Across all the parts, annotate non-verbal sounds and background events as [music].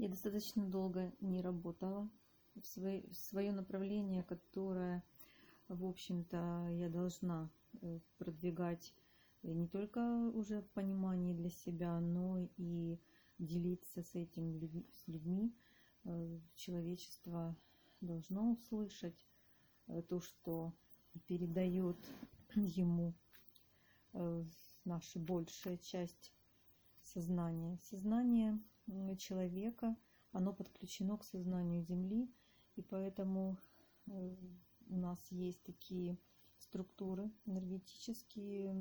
Я достаточно долго не работала в, свое, в свое направление, которое, в общем-то, я должна э, продвигать не только уже понимание для себя, но и делиться с этим с людьми. Э, человечество должно услышать э, то, что передает [clears throat] ему наша большая часть сознания. Сознание человека, оно подключено к сознанию Земли, и поэтому э, у нас есть такие структуры энергетические,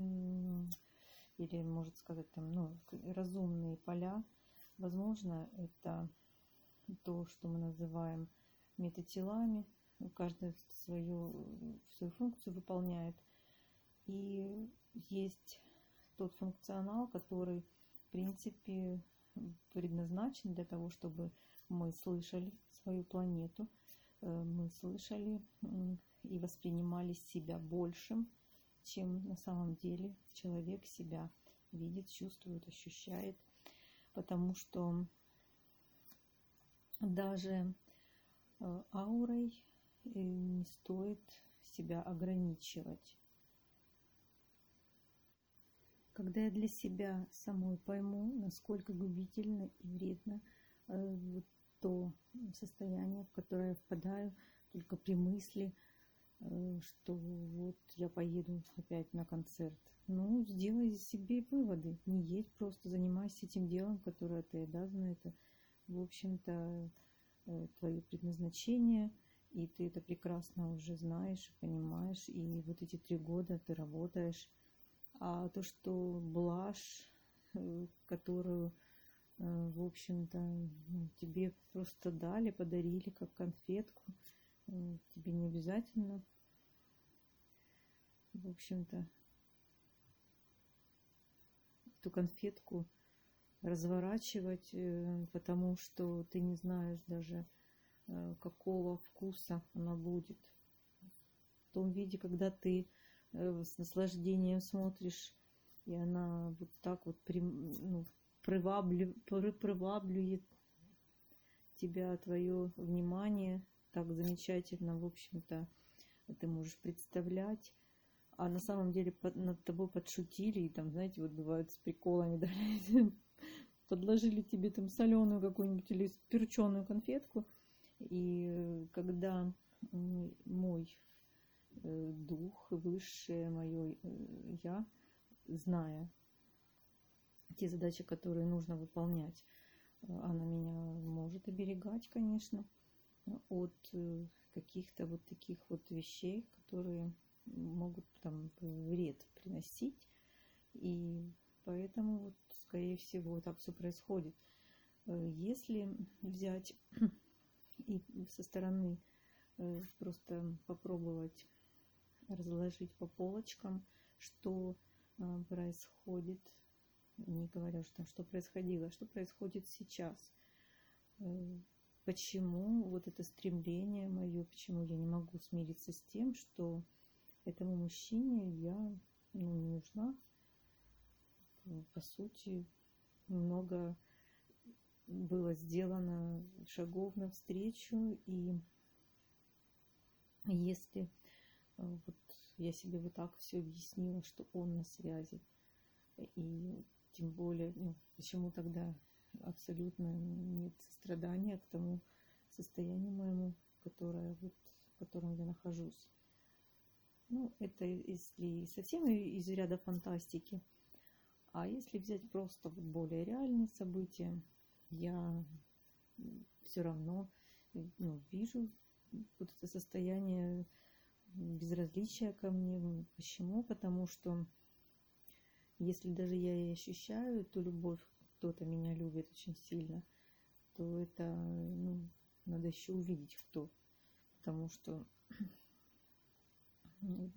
или, может сказать, там, ну, разумные поля. Возможно, это то, что мы называем метателами. Каждая свою, свою функцию выполняет. И есть тот функционал, который, в принципе, предназначен для того, чтобы мы слышали свою планету, э, мы слышали и воспринимали себя большим, чем на самом деле человек себя видит, чувствует, ощущает. Потому что даже э, аурой э, не стоит себя ограничивать. Когда я для себя самой пойму, насколько губительно и вредно э, то состояние, в которое я впадаю только при мысли, э, что вот я поеду опять на концерт. Ну, сделай себе выводы. Не едь, просто занимайся этим делом, которое ты обязана. Это, в общем-то, э, твое предназначение, и ты это прекрасно уже знаешь и понимаешь. И вот эти три года ты работаешь а то, что блажь, э, которую, э, в общем-то, ну, тебе просто дали, подарили как конфетку, э, тебе не обязательно, в общем-то, эту конфетку разворачивать, потому что ты не знаешь даже, какого вкуса она будет. В том виде, когда ты с наслаждением смотришь, и она вот так вот ну, приваблю, приваблюет тебя, твое внимание так замечательно, в общем-то, ты можешь представлять. А на самом деле под, над тобой подшутили, и там, знаете, вот бывают с приколами, [laughs] да, подложили тебе там соленую какую-нибудь или перченую конфетку. И э, когда мой Э, дух, высшее мое э, я, зная те задачи, которые нужно выполнять, э, она меня может оберегать, конечно, от каких-то вот таких вот вещей, которые могут там вред приносить. И поэтому вот, скорее всего, так все происходит. Если взять [clears throat] и со стороны просто попробовать разложить по полочкам, что а, происходит, не говоря что, что происходило, что происходит сейчас. Э, почему вот это стремление мое, почему я не могу смириться с тем, что этому мужчине я ну, не нужна. По сути, много было сделано шагов навстречу, и если вот я себе вот так все объяснила, что он на связи. И тем более, ну, почему тогда абсолютно нет сострадания к тому состоянию моему, которое, вот, в котором я нахожусь. Ну, это если совсем из ряда фантастики. А если взять просто вот более реальные события, я все равно ну, вижу вот это состояние безразличия ко мне. Почему? Потому что если даже я и ощущаю эту любовь, кто-то меня любит очень сильно, то это ну, надо еще увидеть кто. Потому что ну,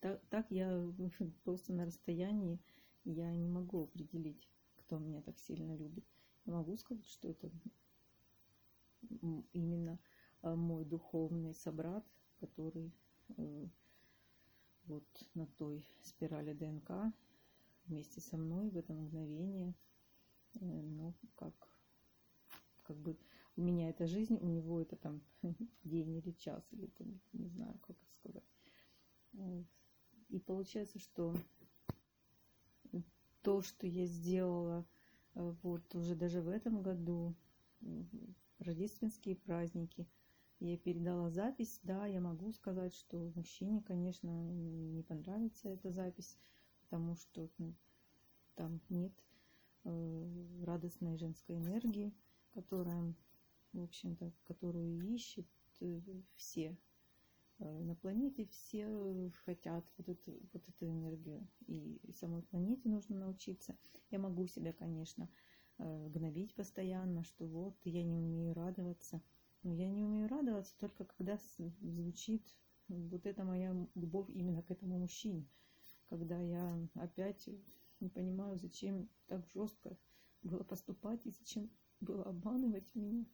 так, так я [laughs] просто на расстоянии я не могу определить, кто меня так сильно любит. Я могу сказать, что это именно а, мой духовный собрат, который э, вот на той спирали ДНК вместе со мной в это мгновение, э, ну, как у меня это жизнь, у него это там [laughs] день или час, или там, не знаю, как это сказать. И получается, что то, что я сделала э, вот уже даже в этом году, рождественские праздники, я передала запись, да, я могу сказать, что мужчине, конечно, не понравится эта запись, потому что ну, там нет э, радостной женской энергии, которая, в общем-то, которую ищут э, все Э, на планете все хотят вот эту, вот эту энергию. И самой планете нужно научиться. Я могу себя, конечно, э, гнобить постоянно, что вот я не умею радоваться. Но я не умею радоваться только когда звучит вот эта моя любовь именно к этому мужчине. Когда я опять не понимаю, зачем так жестко было поступать и зачем было обманывать меня.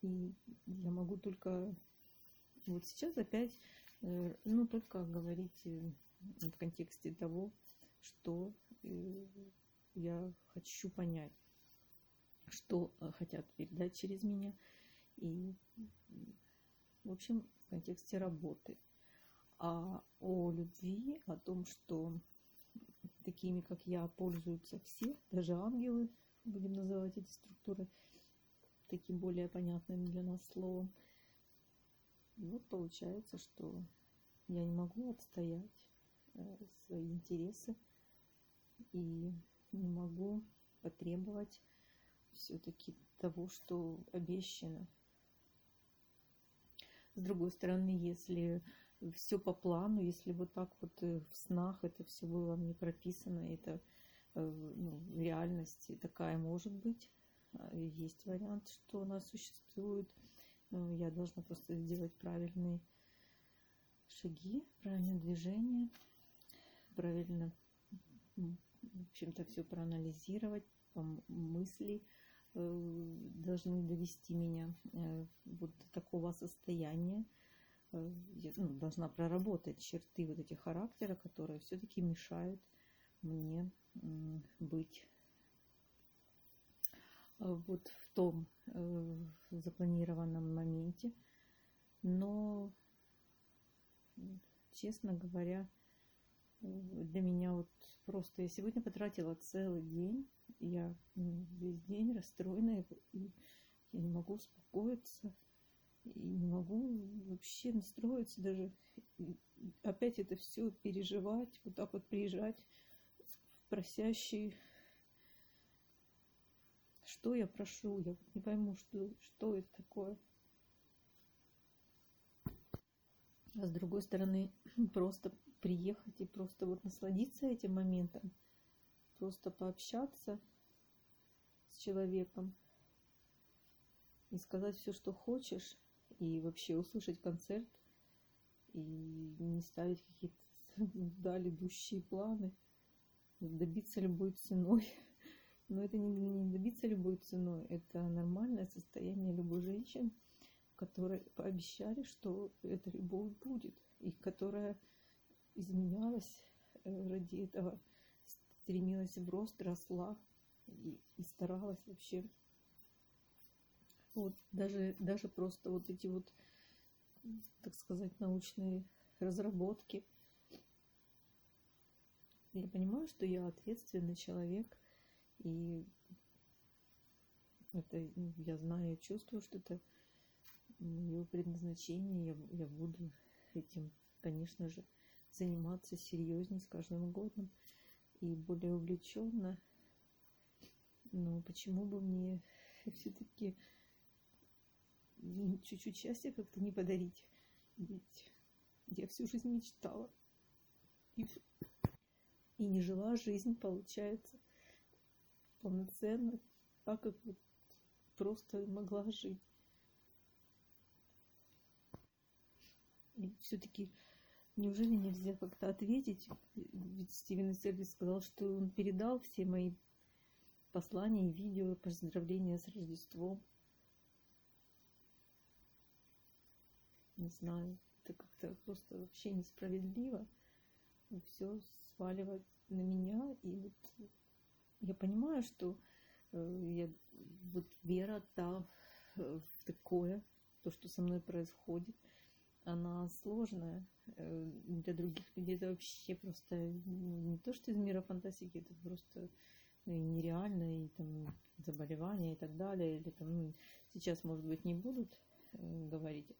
И я могу только вот сейчас опять, э, ну, только говорить э, в контексте того, что э, я хочу понять, что хотят передать через меня. И, в общем, в контексте работы. А о любви, о том, что такими, как я, пользуются все, даже ангелы, будем называть эти структуры, таким более понятным для нас словом. И вот получается, что я не могу отстоять э, свои интересы и не могу потребовать все-таки того, что обещано. С другой стороны, если все по плану, если вот так вот э, в снах это все было мне прописано, это э, ну, реальность такая может быть, есть вариант, что она существует. Я должна просто сделать правильные шаги, правильное движение, правильно, в общем-то, все проанализировать, мысли э, должны довести меня э, вот до такого состояния. Э, я ну, должна проработать черты вот этих характера, которые все-таки мешают мне быть Э, вот в том э, запланированном моменте. Но, честно говоря, э, для меня вот просто я сегодня потратила целый день, я весь день расстроена, и я не могу успокоиться, и не могу вообще настроиться даже, опять это все переживать, вот так вот приезжать просящий что я прошу? Я не пойму, что, что это такое. А с другой стороны, [clears throat] просто приехать и просто вот насладиться этим моментом, просто пообщаться с человеком и сказать все, что хочешь, и вообще услышать концерт, и не ставить какие-то [laughs] вдаль идущие планы, добиться любой ценой. [laughs] Но это не, не добиться любой ценой, это нормальное состояние любой женщины, которой пообещали, что эта любовь будет, и которая изменялась э, ради этого, стремилась в рост, росла и, и старалась вообще. Вот даже, даже просто вот эти вот, так сказать, научные разработки. Я понимаю, что я ответственный человек – и это я знаю, я чувствую, что это мое предназначение. Я, я буду этим, конечно же, заниматься серьезнее с каждым годом и более увлеченно. Но почему бы мне [laughs] все-таки чуть-чуть счастья как-то не подарить? Ведь я всю жизнь мечтала. И, и не жила жизнь, получается полноценно, так как вот просто могла жить. И все-таки неужели нельзя как-то ответить? Ведь Стивен Сервис сказал, что он передал все мои послания и видео, поздравления с Рождеством. Не знаю, это как-то просто вообще несправедливо. Все сваливать на меня и вот я понимаю, что э, я вот вера та э, в такое, то, что со мной происходит, она сложная. Э, Для других людей это вообще просто ну, не то, что из мира фантастики, это просто ну, нереально, и там заболевания и так далее. Или там, ну, сейчас, может быть, не будут э, говорить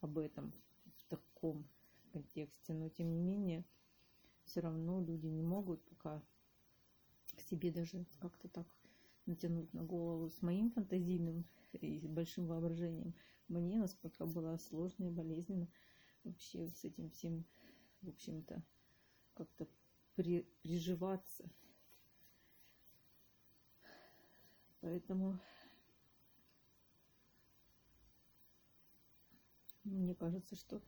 об этом в таком контексте, но тем не менее, все равно люди не могут пока к себе даже как-то так натянуть на голову с моим фантазийным и большим воображением. Мне, насколько было сложно и болезненно вообще с этим всем, в общем-то, как-то при, приживаться. Поэтому мне кажется, что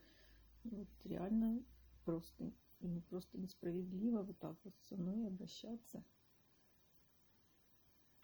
вот реально просто, ну, просто несправедливо вот так вот со мной обращаться.